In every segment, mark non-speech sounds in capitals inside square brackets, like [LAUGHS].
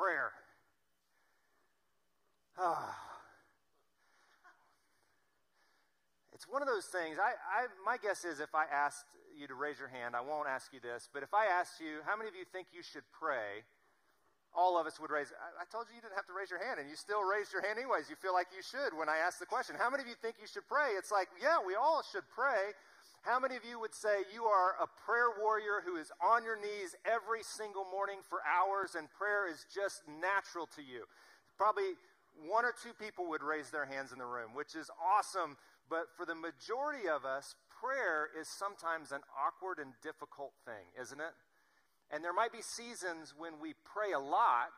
prayer. Ah. It's one of those things. I, I, my guess is if I asked you to raise your hand, I won't ask you this, but if I asked you, how many of you think you should pray? All of us would raise. I, I told you you didn't have to raise your hand, and you still raised your hand anyways. You feel like you should when I ask the question. How many of you think you should pray? It's like, yeah, we all should pray. How many of you would say you are a prayer warrior who is on your knees every single morning for hours and prayer is just natural to you? Probably one or two people would raise their hands in the room, which is awesome. But for the majority of us, prayer is sometimes an awkward and difficult thing, isn't it? And there might be seasons when we pray a lot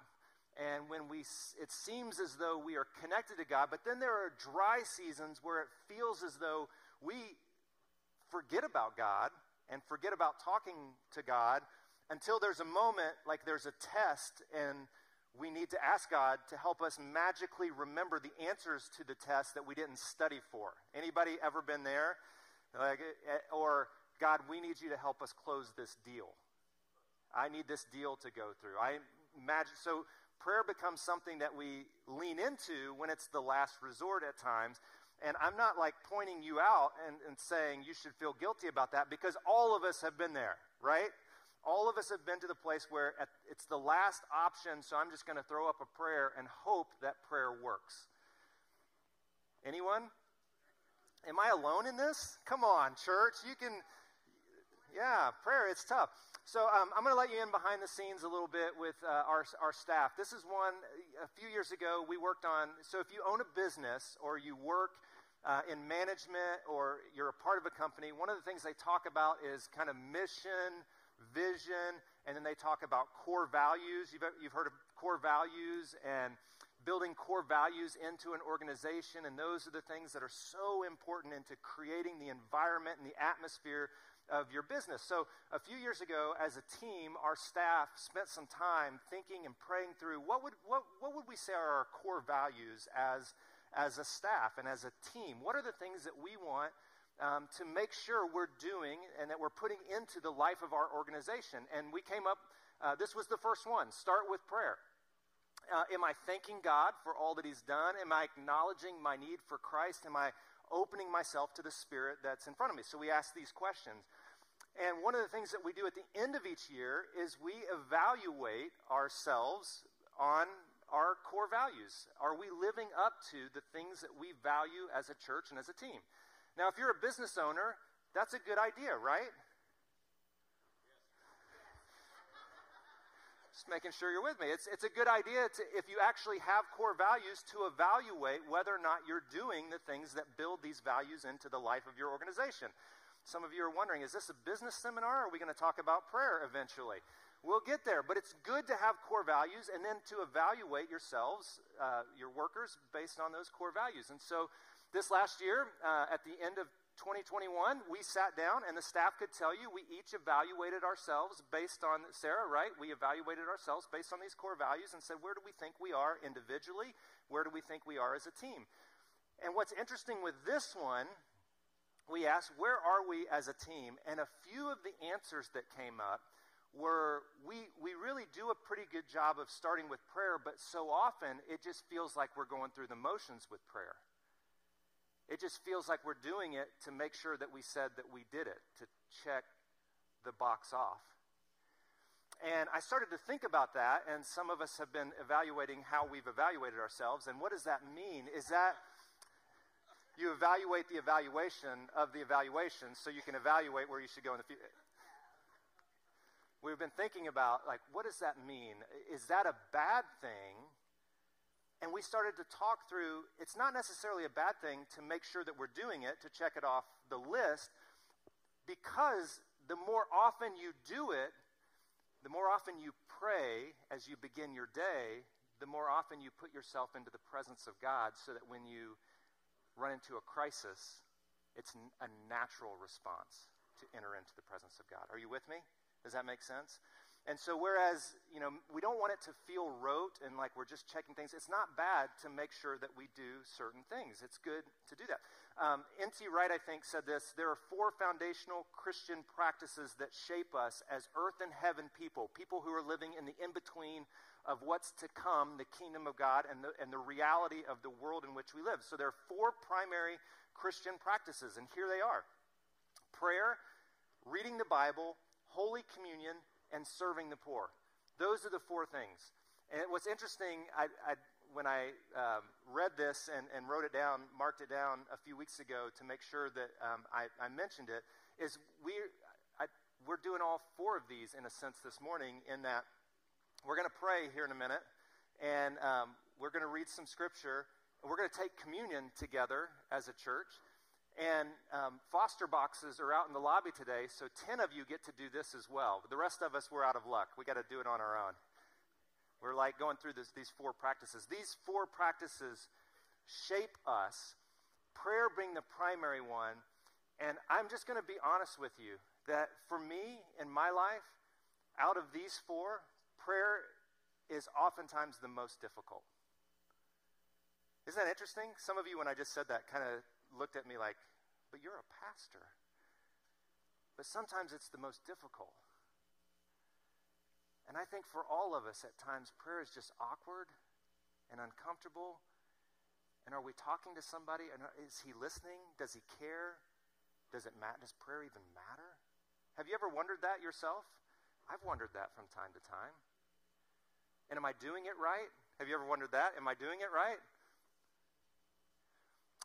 and when we it seems as though we are connected to God, but then there are dry seasons where it feels as though we forget about God and forget about talking to God until there's a moment like there's a test and we need to ask God to help us magically remember the answers to the test that we didn't study for. Anybody ever been there? Like, eh, or God, we need you to help us close this deal. I need this deal to go through. I imagine so prayer becomes something that we lean into when it's the last resort at times. And I'm not like pointing you out and, and saying you should feel guilty about that because all of us have been there, right? All of us have been to the place where it's the last option, so I'm just going to throw up a prayer and hope that prayer works. Anyone? Am I alone in this? Come on, church. You can, yeah, prayer, it's tough. So um, I'm going to let you in behind the scenes a little bit with uh, our, our staff. This is one, a few years ago, we worked on. So if you own a business or you work uh, in management or you're a part of a company, one of the things they talk about is kind of mission, vision, and then they talk about core values. You've, you've heard of core values and building core values into an organization, and those are the things that are so important into creating the environment and the atmosphere of your business. So, a few years ago, as a team, our staff spent some time thinking and praying through what would, what, what would we say are our core values as as a staff and as a team? What are the things that we want um, to make sure we're doing and that we're putting into the life of our organization? And we came up, uh, this was the first one start with prayer. Uh, am I thanking God for all that He's done? Am I acknowledging my need for Christ? Am I opening myself to the Spirit that's in front of me? So we ask these questions. And one of the things that we do at the end of each year is we evaluate ourselves on our core values. Are we living up to the things that we value as a church and as a team? Now, if you're a business owner, that's a good idea, right? [LAUGHS] Just making sure you're with me. It's, it's a good idea to, if you actually have core values to evaluate whether or not you're doing the things that build these values into the life of your organization. Some of you are wondering, is this a business seminar or are we going to talk about prayer eventually? We'll get there, but it's good to have core values and then to evaluate yourselves, uh, your workers, based on those core values. And so, this last year, uh, at the end of 2021, we sat down and the staff could tell you we each evaluated ourselves based on Sarah, right? We evaluated ourselves based on these core values and said, where do we think we are individually? Where do we think we are as a team? And what's interesting with this one, we asked, where are we as a team? And a few of the answers that came up where we, we really do a pretty good job of starting with prayer, but so often it just feels like we're going through the motions with prayer. It just feels like we're doing it to make sure that we said that we did it, to check the box off. And I started to think about that, and some of us have been evaluating how we've evaluated ourselves. And what does that mean? Is that you evaluate the evaluation of the evaluation so you can evaluate where you should go in the future? We've been thinking about like what does that mean? Is that a bad thing? And we started to talk through it's not necessarily a bad thing to make sure that we're doing it to check it off the list because the more often you do it the more often you pray as you begin your day the more often you put yourself into the presence of god so that when you run into a crisis it's a natural response to enter into the presence of god. Are you with me does that make sense? And so, whereas, you know, we don't want it to feel rote and like we're just checking things, it's not bad to make sure that we do certain things. It's good to do that. Um, N.T. Wright, I think, said this there are four foundational Christian practices that shape us as earth and heaven people, people who are living in the in between of what's to come, the kingdom of God, and the, and the reality of the world in which we live. So there are four primary Christian practices, and here they are prayer, reading the Bible, Holy Communion, and serving the poor. Those are the four things. And what's interesting, I, I, when I um, read this and, and, wrote it down, marked it down a few weeks ago to make sure that um, I, I, mentioned it, is we, we're doing all four of these in a sense this morning, in that we're going to pray here in a minute, and um, we're going to read some scripture, and we're going to take communion together as a church. And um, foster boxes are out in the lobby today, so 10 of you get to do this as well. The rest of us, we're out of luck. We got to do it on our own. We're like going through this, these four practices. These four practices shape us, prayer being the primary one. And I'm just going to be honest with you that for me in my life, out of these four, prayer is oftentimes the most difficult. Isn't that interesting? Some of you, when I just said that, kind of looked at me like, but you're a pastor. But sometimes it's the most difficult. And I think for all of us at times, prayer is just awkward and uncomfortable. And are we talking to somebody? And is he listening? Does he care? Does it matter? Does prayer even matter? Have you ever wondered that yourself? I've wondered that from time to time. And am I doing it right? Have you ever wondered that? Am I doing it right?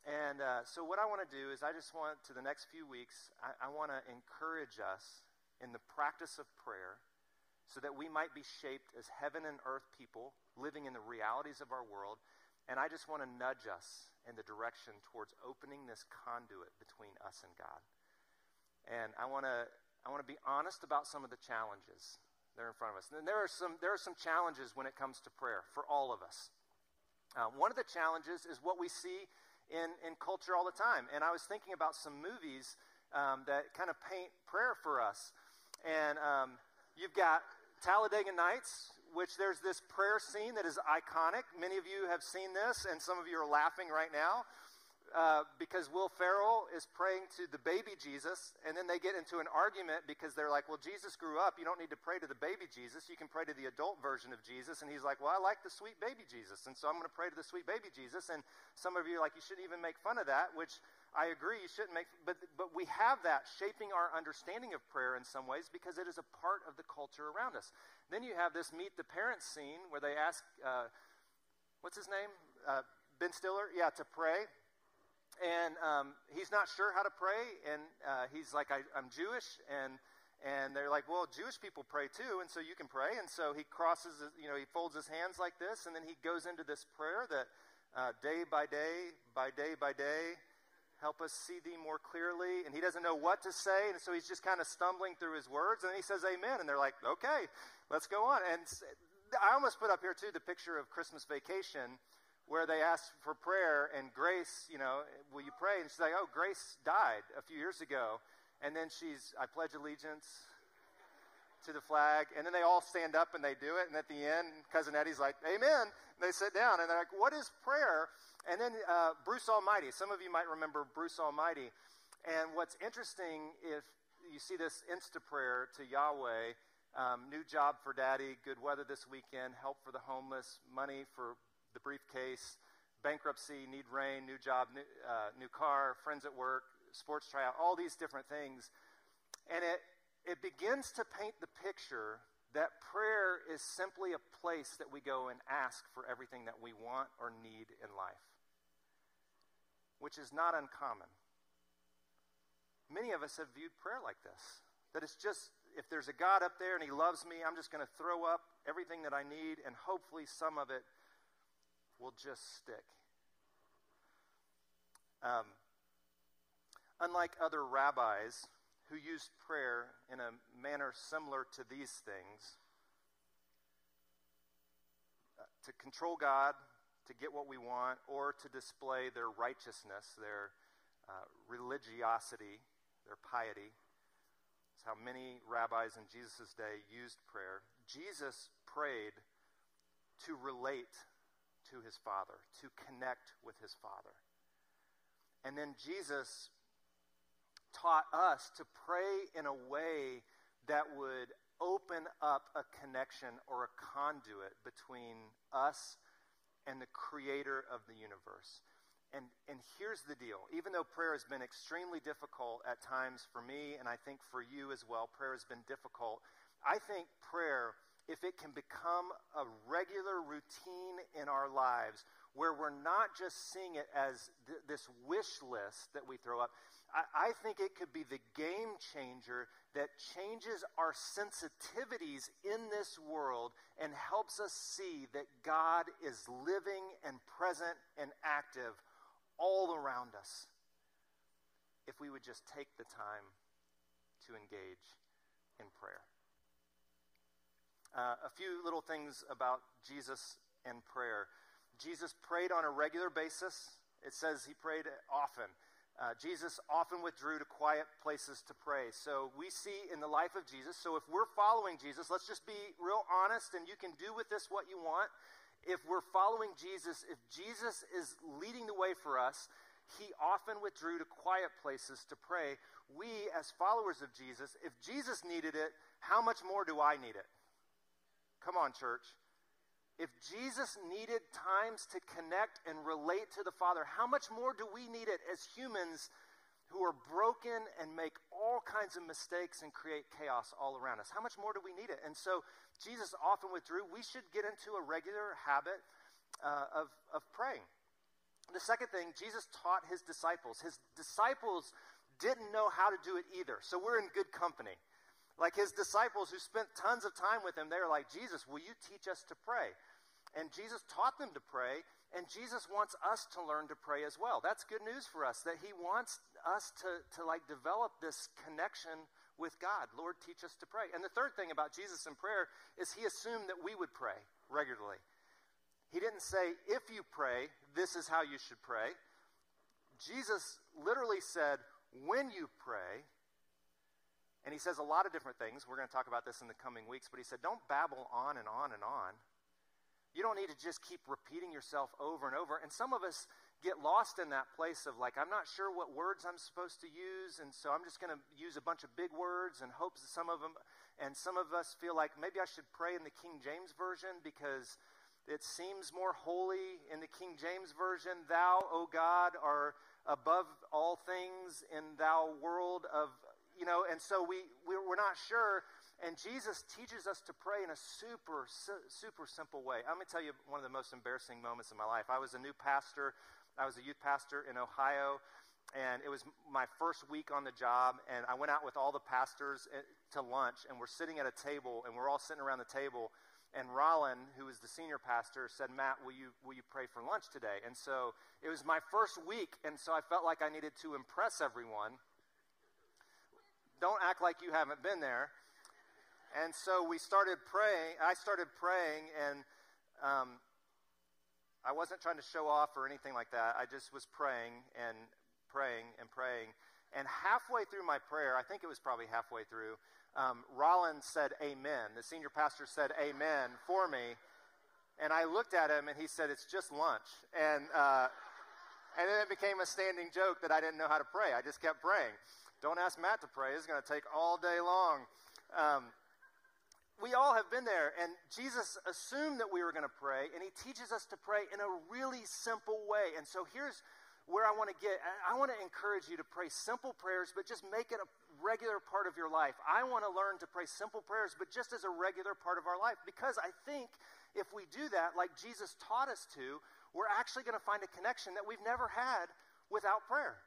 And uh, so, what I want to do is, I just want to the next few weeks, I, I want to encourage us in the practice of prayer so that we might be shaped as heaven and earth people living in the realities of our world. And I just want to nudge us in the direction towards opening this conduit between us and God. And I want to I want to be honest about some of the challenges that are in front of us. And there are some there are some challenges when it comes to prayer for all of us. Uh, one of the challenges is what we see in, in culture all the time. And I was thinking about some movies um, that kind of paint prayer for us. And um, you've got Talladega Nights, which there's this prayer scene that is iconic. Many of you have seen this, and some of you are laughing right now. Uh, because Will Ferrell is praying to the baby Jesus, and then they get into an argument because they're like, Well, Jesus grew up. You don't need to pray to the baby Jesus. You can pray to the adult version of Jesus. And he's like, Well, I like the sweet baby Jesus, and so I'm going to pray to the sweet baby Jesus. And some of you are like, You shouldn't even make fun of that, which I agree, you shouldn't make, but, but we have that shaping our understanding of prayer in some ways because it is a part of the culture around us. Then you have this meet the parents scene where they ask, uh, what's his name? Uh, ben Stiller? Yeah, to pray and um, he's not sure how to pray, and uh, he's like, I, am Jewish, and and they're like, well, Jewish people pray too, and so you can pray. And so he crosses, you know, he folds his hands like this, and then he goes into this prayer that uh, day by day, by day by day, help us see thee more clearly. And he doesn't know what to say, and so he's just kind of stumbling through his words, and he says, Amen. And they're like, okay, let's go on. And I almost put up here too the picture of Christmas vacation where they asked for prayer and Grace, you know, will you pray? And she's like, oh, Grace died a few years ago. And then she's, I pledge allegiance to the flag. And then they all stand up and they do it. And at the end, Cousin Eddie's like, Amen. And they sit down and they're like, What is prayer? And then uh, Bruce Almighty. Some of you might remember Bruce Almighty. And what's interesting, if you see this Insta prayer to Yahweh, um, new job for daddy, good weather this weekend, help for the homeless, money for the briefcase, bankruptcy, need rain, new job, new, uh, new car, friends at work, sports tryout, all these different things. And it, it begins to paint the picture that prayer is simply a place that we go and ask for everything that we want or need in life, which is not uncommon. Many of us have viewed prayer like this that it's just, if there's a God up there and He loves me, I'm just going to throw up everything that I need, and hopefully some of it will just stick. Um, unlike other rabbis who used prayer in a manner similar to these things, uh, to control God, to get what we want, or to display their righteousness, their uh, religiosity, their piety. That's how many rabbis in Jesus' day used prayer. Jesus prayed to relate to his Father, to connect with his Father. And then Jesus taught us to pray in a way that would open up a connection or a conduit between us and the creator of the universe. And, and here's the deal even though prayer has been extremely difficult at times for me, and I think for you as well, prayer has been difficult. I think prayer, if it can become a regular routine in our lives where we're not just seeing it as th- this wish list that we throw up, I, I think it could be the game changer that changes our sensitivities in this world and helps us see that God is living and present and active all around us if we would just take the time to engage in prayer. Uh, a few little things about Jesus and prayer. Jesus prayed on a regular basis. It says he prayed often. Uh, Jesus often withdrew to quiet places to pray. So we see in the life of Jesus. So if we're following Jesus, let's just be real honest, and you can do with this what you want. If we're following Jesus, if Jesus is leading the way for us, he often withdrew to quiet places to pray. We, as followers of Jesus, if Jesus needed it, how much more do I need it? Come on, church. If Jesus needed times to connect and relate to the Father, how much more do we need it as humans who are broken and make all kinds of mistakes and create chaos all around us? How much more do we need it? And so Jesus often withdrew. We should get into a regular habit uh, of, of praying. The second thing, Jesus taught his disciples. His disciples didn't know how to do it either. So we're in good company. Like his disciples who spent tons of time with him, they were like, Jesus, will you teach us to pray? And Jesus taught them to pray, and Jesus wants us to learn to pray as well. That's good news for us, that he wants us to, to like develop this connection with God. Lord, teach us to pray. And the third thing about Jesus and prayer is he assumed that we would pray regularly. He didn't say, if you pray, this is how you should pray. Jesus literally said, when you pray, and he says a lot of different things. We're going to talk about this in the coming weeks, but he said, don't babble on and on and on. You don't need to just keep repeating yourself over and over. And some of us get lost in that place of like, I'm not sure what words I'm supposed to use, and so I'm just going to use a bunch of big words and hopes that some of them, and some of us feel like maybe I should pray in the King James Version because it seems more holy in the King James Version. Thou, O God, are above all things in thou world of you know, and so we, we're not sure. And Jesus teaches us to pray in a super, super simple way. I'm going to tell you one of the most embarrassing moments in my life. I was a new pastor. I was a youth pastor in Ohio, and it was my first week on the job. And I went out with all the pastors eh, to lunch, and we're sitting at a table, and we're all sitting around the table. And Rollin, who was the senior pastor, said, Matt, will you, will you pray for lunch today? And so it was my first week, and so I felt like I needed to impress everyone. Don't act like you haven't been there. And so we started praying. I started praying, and um, I wasn't trying to show off or anything like that. I just was praying and praying and praying. And halfway through my prayer, I think it was probably halfway through, um, Rollins said, Amen. The senior pastor said, Amen for me. And I looked at him, and he said, It's just lunch. And, uh, and then it became a standing joke that I didn't know how to pray. I just kept praying. Don't ask Matt to pray, it's going to take all day long. Um, we all have been there, and Jesus assumed that we were going to pray, and he teaches us to pray in a really simple way. And so here's where I want to get I want to encourage you to pray simple prayers, but just make it a regular part of your life. I want to learn to pray simple prayers, but just as a regular part of our life, because I think if we do that, like Jesus taught us to, we're actually going to find a connection that we've never had without prayer.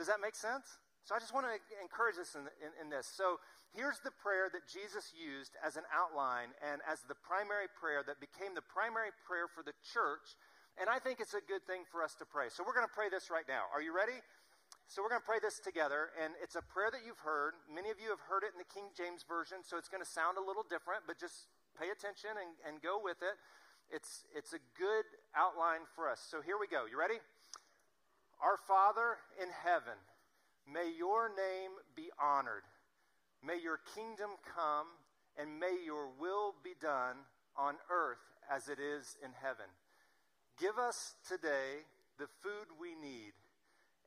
Does that make sense? So I just want to encourage us in, in, in, this. So here's the prayer that Jesus used as an outline and as the primary prayer that became the primary prayer for the church. And I think it's a good thing for us to pray. So we're going to pray this right now. Are you ready? So we're going to pray this together. And it's a prayer that you've heard. Many of you have heard it in the King James Version, so it's going to sound a little different, but just pay attention and, and go with it. It's, it's a good outline for us. So here we go. You ready? Our Father in heaven May your name be honored. May your kingdom come, and may your will be done on earth as it is in heaven. Give us today the food we need,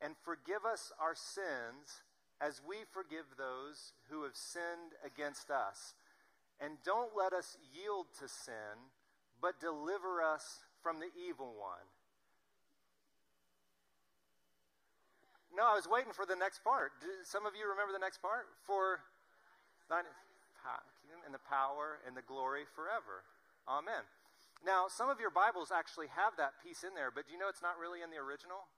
and forgive us our sins as we forgive those who have sinned against us. And don't let us yield to sin, but deliver us from the evil one. No, I was waiting for the next part. Do some of you remember the next part? For thine and the power and the glory forever. Amen. Now, some of your Bibles actually have that piece in there, but do you know it's not really in the original?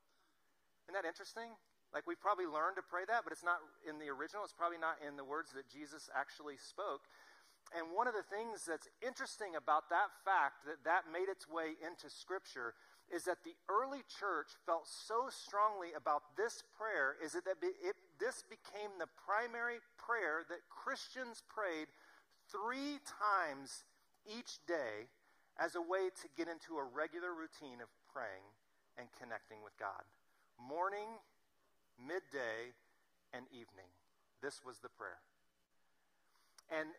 Isn't that interesting? Like we've probably learned to pray that, but it's not in the original. It's probably not in the words that Jesus actually spoke. And one of the things that's interesting about that fact that that made its way into Scripture is that the early church felt so strongly about this prayer is that it, this became the primary prayer that Christians prayed three times each day as a way to get into a regular routine of praying and connecting with God. Morning, midday, and evening. This was the prayer. And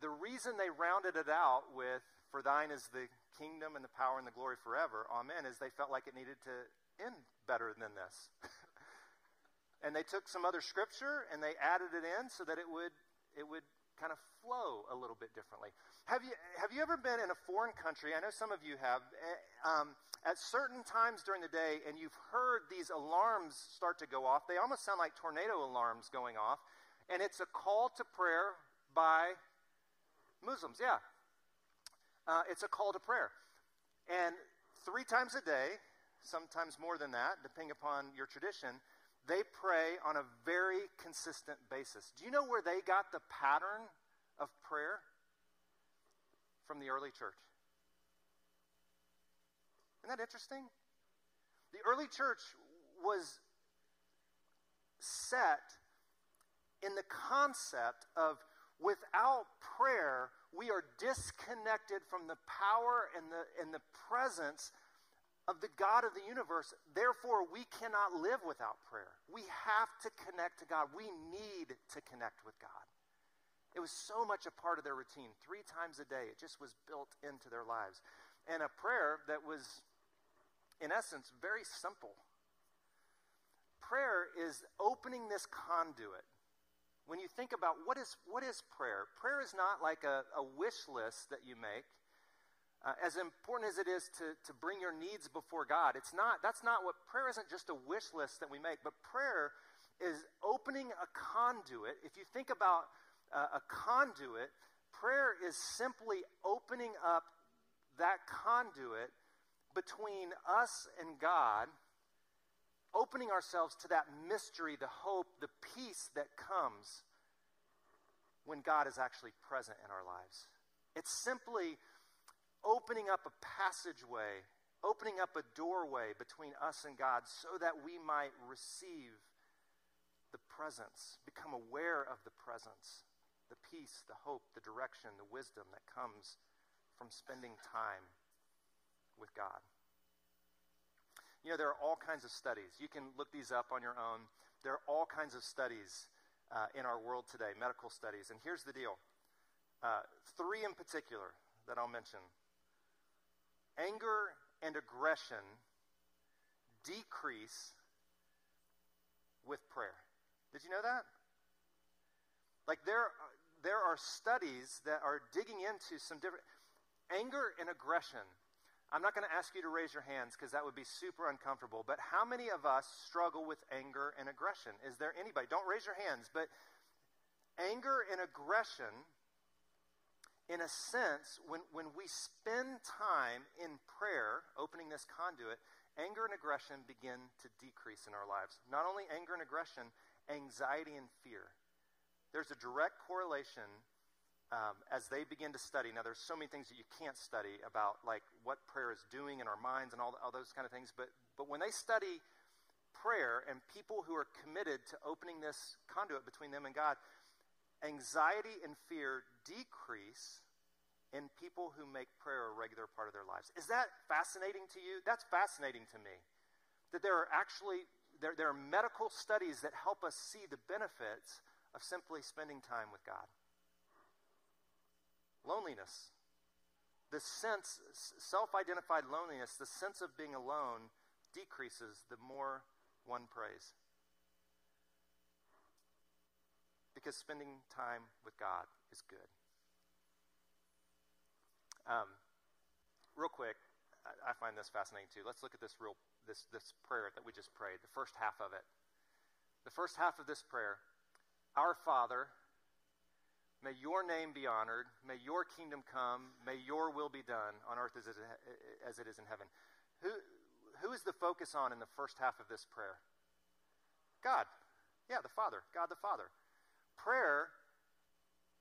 the reason they rounded it out with, For thine is the kingdom and the power and the glory forever, amen, is they felt like it needed to end better than this. [LAUGHS] and they took some other scripture and they added it in so that it would, it would kind of flow a little bit differently. Have you, have you ever been in a foreign country? I know some of you have. Eh, um, at certain times during the day, and you've heard these alarms start to go off. They almost sound like tornado alarms going off. And it's a call to prayer by Muslims, yeah. Uh, it's a call to prayer. And three times a day, sometimes more than that, depending upon your tradition, they pray on a very consistent basis. Do you know where they got the pattern of prayer? From the early church. Isn't that interesting? The early church was set in the concept of without prayer, we are disconnected from the power and the, and the presence of the God of the universe. Therefore, we cannot live without prayer. We have to connect to God. We need to connect with God. It was so much a part of their routine. Three times a day, it just was built into their lives. And a prayer that was, in essence, very simple. Prayer is opening this conduit when you think about what is, what is prayer, prayer is not like a, a wish list that you make. Uh, as important as it is to, to bring your needs before God, it's not, that's not what prayer isn't just a wish list that we make, but prayer is opening a conduit. If you think about uh, a conduit, prayer is simply opening up that conduit between us and God opening ourselves to that mystery, the hope, the peace that comes when God is actually present in our lives. It's simply opening up a passageway, opening up a doorway between us and God so that we might receive the presence, become aware of the presence, the peace, the hope, the direction, the wisdom that comes from spending time with God. You know, there are all kinds of studies. You can look these up on your own. There are all kinds of studies uh, in our world today, medical studies. And here's the deal uh, three in particular that I'll mention anger and aggression decrease with prayer. Did you know that? Like there, there are studies that are digging into some different anger and aggression I'm not going to ask you to raise your hands because that would be super uncomfortable, but how many of us struggle with anger and aggression? Is there anybody? Don't raise your hands, but anger and aggression, in a sense, when, when we spend time in prayer, opening this conduit, anger and aggression begin to decrease in our lives. Not only anger and aggression, anxiety and fear. There's a direct correlation um, as they begin to study. Now, there's so many things that you can't study about, like what prayer is doing in our minds and all, all those kind of things. But, but when they study prayer and people who are committed to opening this conduit between them and God, anxiety and fear decrease in people who make prayer a regular part of their lives. Is that fascinating to you? That's fascinating to me. That there are actually there, there are medical studies that help us see the benefits of simply spending time with God. Loneliness. The sense, self identified loneliness, the sense of being alone decreases the more one prays. Because spending time with God is good. Um, real quick, I, I find this fascinating too. Let's look at this real this this prayer that we just prayed. The first half of it. The first half of this prayer. Our Father, may your name be honored. May your kingdom come. May your will be done on earth as it, as it is in heaven. Who who is the focus on in the first half of this prayer? God. Yeah, the Father. God the Father. Prayer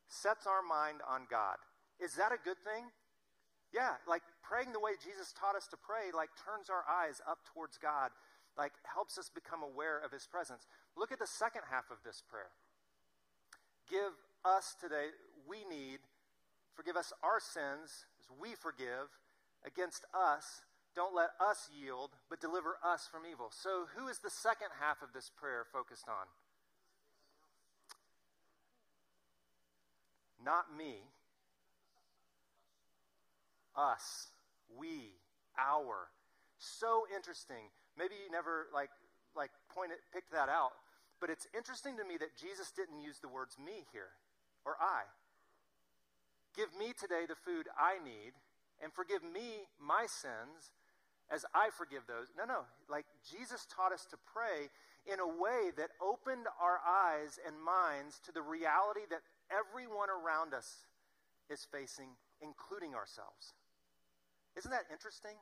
sets our mind on God. Is that a good thing? Yeah, like praying the way Jesus taught us to pray, like turns our eyes up towards God, like helps us become aware of his presence. Look at the second half of this prayer. Give us today, we need, forgive us our sins as we forgive against us. Don't let us yield, but deliver us from evil. So, who is the second half of this prayer focused on? Not me. Us. We. Our. So interesting. Maybe you never like like pointed picked that out, but it's interesting to me that Jesus didn't use the words me here or I. Give me today the food I need and forgive me my sins as I forgive those. No, no. Like Jesus taught us to pray in a way that opened our eyes and minds to the reality that everyone around us is facing, including ourselves. Isn't that interesting?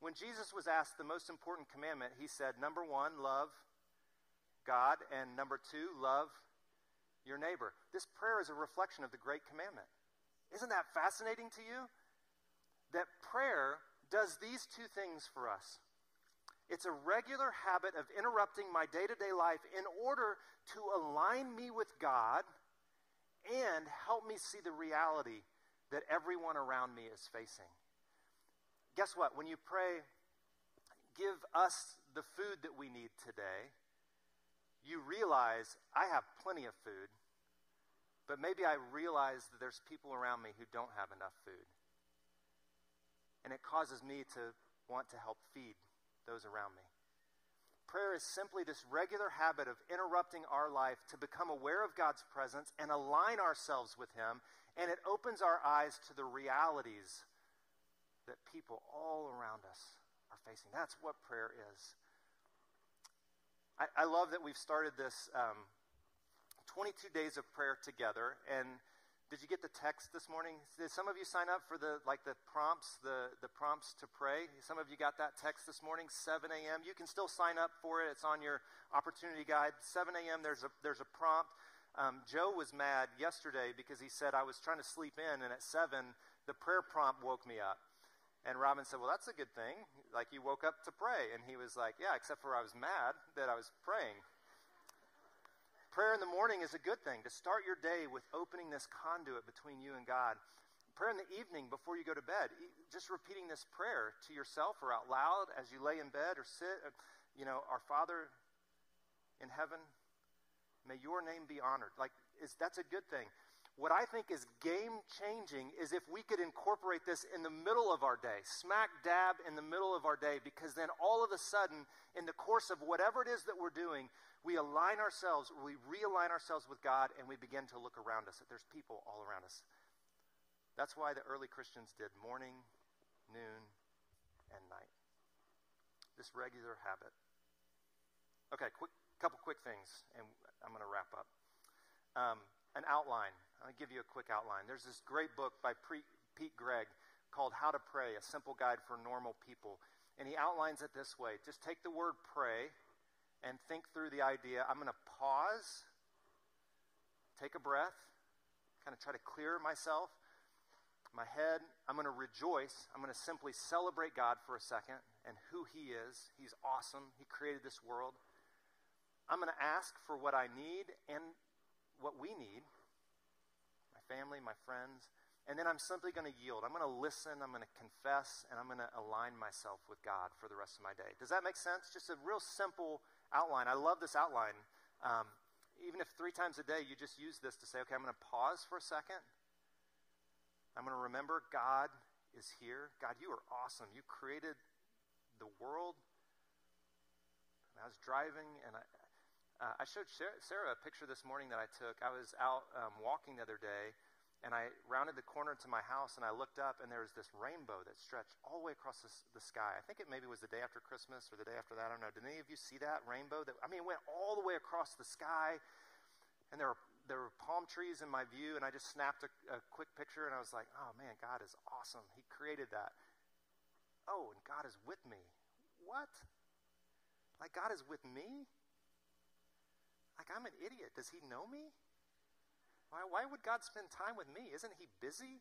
When Jesus was asked the most important commandment, he said, number one, love God, and number two, love your neighbor. This prayer is a reflection of the great commandment. Isn't that fascinating to you? That prayer does these two things for us. It's a regular habit of interrupting my day to day life in order to align me with God and help me see the reality that everyone around me is facing. Guess what? When you pray, give us the food that we need today, you realize I have plenty of food, but maybe I realize that there's people around me who don't have enough food. And it causes me to want to help feed those around me. Prayer is simply this regular habit of interrupting our life to become aware of God's presence and align ourselves with Him, and it opens our eyes to the realities that people all around us are facing. That's what prayer is. I, I love that we've started this um, 22 days of prayer together, and did you get the text this morning? Did some of you sign up for the like the prompts, the the prompts to pray? Some of you got that text this morning, 7 a.m. You can still sign up for it. It's on your opportunity guide. 7 a.m. There's a there's a prompt. Um, Joe was mad yesterday because he said I was trying to sleep in, and at seven the prayer prompt woke me up. And Robin said, "Well, that's a good thing. Like you woke up to pray." And he was like, "Yeah, except for I was mad that I was praying." Prayer in the morning is a good thing to start your day with opening this conduit between you and God. Prayer in the evening before you go to bed, just repeating this prayer to yourself or out loud as you lay in bed or sit. Uh, you know, our Father in heaven, may your name be honored. Like, is that's a good thing. What I think is game changing is if we could incorporate this in the middle of our day, smack dab in the middle of our day, because then all of a sudden, in the course of whatever it is that we're doing, we align ourselves, we realign ourselves with God, and we begin to look around us. That there's people all around us. That's why the early Christians did morning, noon, and night. This regular habit. Okay, quick, couple quick things, and I'm going to wrap up. Um, an outline. I'll give you a quick outline. There's this great book by Pre- Pete Greig called How to Pray, a simple guide for normal people. And he outlines it this way just take the word pray and think through the idea. I'm going to pause, take a breath, kind of try to clear myself, my head. I'm going to rejoice. I'm going to simply celebrate God for a second and who He is. He's awesome. He created this world. I'm going to ask for what I need and what we need family, my friends. And then I'm simply going to yield. I'm going to listen. I'm going to confess. And I'm going to align myself with God for the rest of my day. Does that make sense? Just a real simple outline. I love this outline. Um, even if three times a day you just use this to say, okay, I'm going to pause for a second. I'm going to remember God is here. God, you are awesome. You created the world. And I was driving and I, uh, I showed Sarah a picture this morning that I took. I was out um, walking the other day and I rounded the corner to my house and I looked up and there was this rainbow that stretched all the way across the, the, sky. I think it maybe was the day after Christmas or the day after that. I don't know. Did any of you see that rainbow? That I mean, it went all the way across the sky, and there were there were palm trees in my view, and I just snapped a, a quick picture and I was like, oh man, God is awesome. He created that. Oh, and God is with me. What? Like God is with me? Like I'm an idiot. Does He know me? Why, why would God spend time with me? Isn't he busy?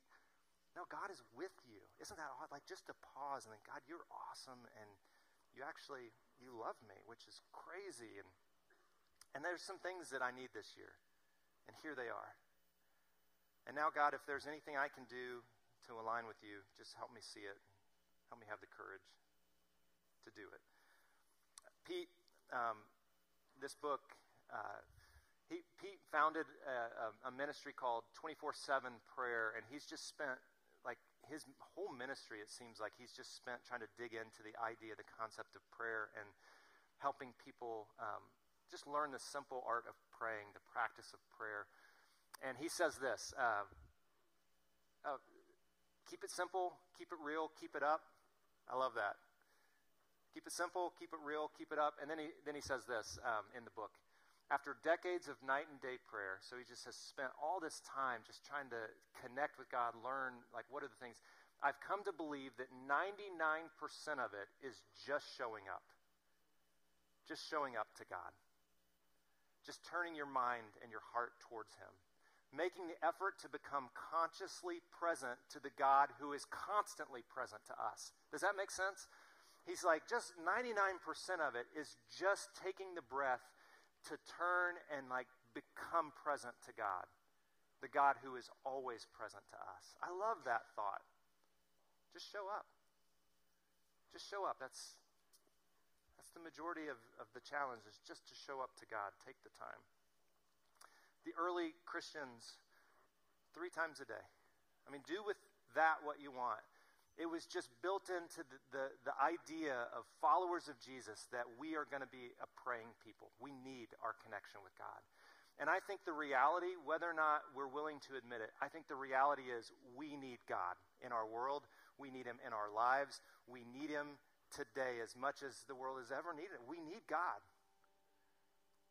No, God is with you. Isn't that odd? Like just to pause and think, God, you're awesome and you actually you love me, which is crazy. And and there's some things that I need this year. And here they are. And now, God, if there's anything I can do to align with you, just help me see it. Help me have the courage to do it. Pete, um, this book, uh, he, Pete founded a, a ministry called 24 7 Prayer, and he's just spent like his whole ministry, it seems like he's just spent trying to dig into the idea, the concept of prayer, and helping people um, just learn the simple art of praying, the practice of prayer. And he says this uh, uh, keep it simple, keep it real, keep it up. I love that. Keep it simple, keep it real, keep it up. And then he, then he says this um, in the book after decades of night and day prayer, so he just has spent all this time just trying to connect with God, learn, like, what are the things? I've come to believe that 99% of it is just showing up. Just showing up to God. Just turning your mind and your heart towards Him. Making the effort to become consciously present to the God who is constantly present to us. Does that make sense? He's like, just 99% of it is just taking the breath to turn and like become present to God, the God who is always present to us. I love that thought. Just show up. Just show up. That's that's the majority of, of the challenge is just to show up to God. Take the time. The early Christians, three times a day. I mean, do with that what you want. It was just built into the, the, the idea of followers of Jesus that we are going to be a praying people. We need our connection with God. And I think the reality, whether or not we're willing to admit it, I think the reality is we need God in our world. We need Him in our lives. We need Him today as much as the world has ever needed. We need God.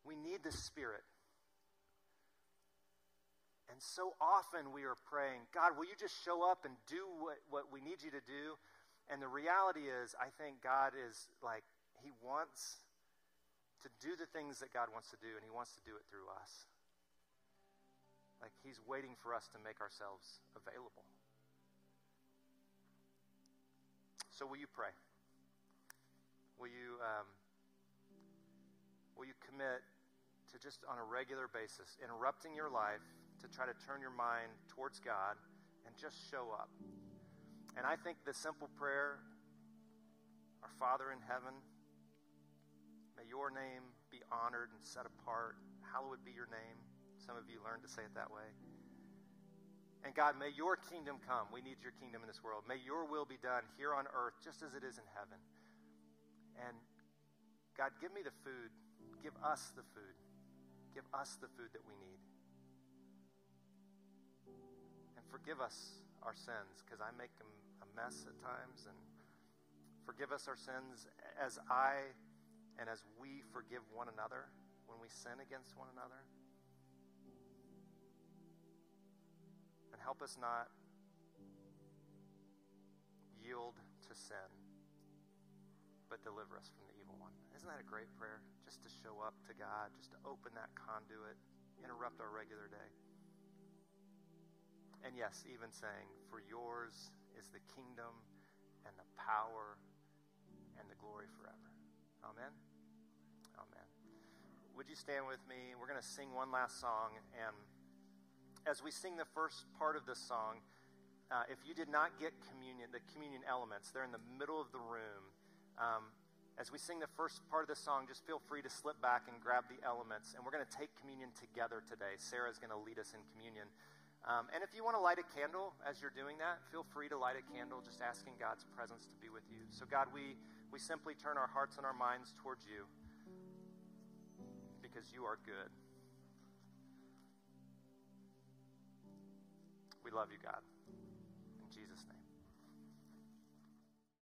We need the Spirit. And so often we are praying, God, will you just show up and do what, what we need you to do? And the reality is, I think God is like, He wants to do the things that God wants to do, and He wants to do it through us. Like He's waiting for us to make ourselves available. So, will you pray? Will you, um, will you commit to just on a regular basis interrupting your life? To try to turn your mind towards God and just show up. And I think the simple prayer, Our Father in heaven, may your name be honored and set apart. Hallowed be your name. Some of you learned to say it that way. And God, may your kingdom come. We need your kingdom in this world. May your will be done here on earth just as it is in heaven. And God, give me the food. Give us the food. Give us the food that we need. Forgive us our sins because I make them a mess at times. And forgive us our sins as I and as we forgive one another when we sin against one another. And help us not yield to sin, but deliver us from the evil one. Isn't that a great prayer? Just to show up to God, just to open that conduit, interrupt our regular day. And yes, even saying, For yours is the kingdom and the power and the glory forever. Amen. Amen. Would you stand with me? We're going to sing one last song. And as we sing the first part of this song, uh, if you did not get communion, the communion elements, they're in the middle of the room. Um, as we sing the first part of the song, just feel free to slip back and grab the elements. And we're going to take communion together today. Sarah's going to lead us in communion. Um, and if you want to light a candle as you're doing that, feel free to light a candle, just asking God's presence to be with you. So, God, we, we simply turn our hearts and our minds towards you because you are good. We love you, God.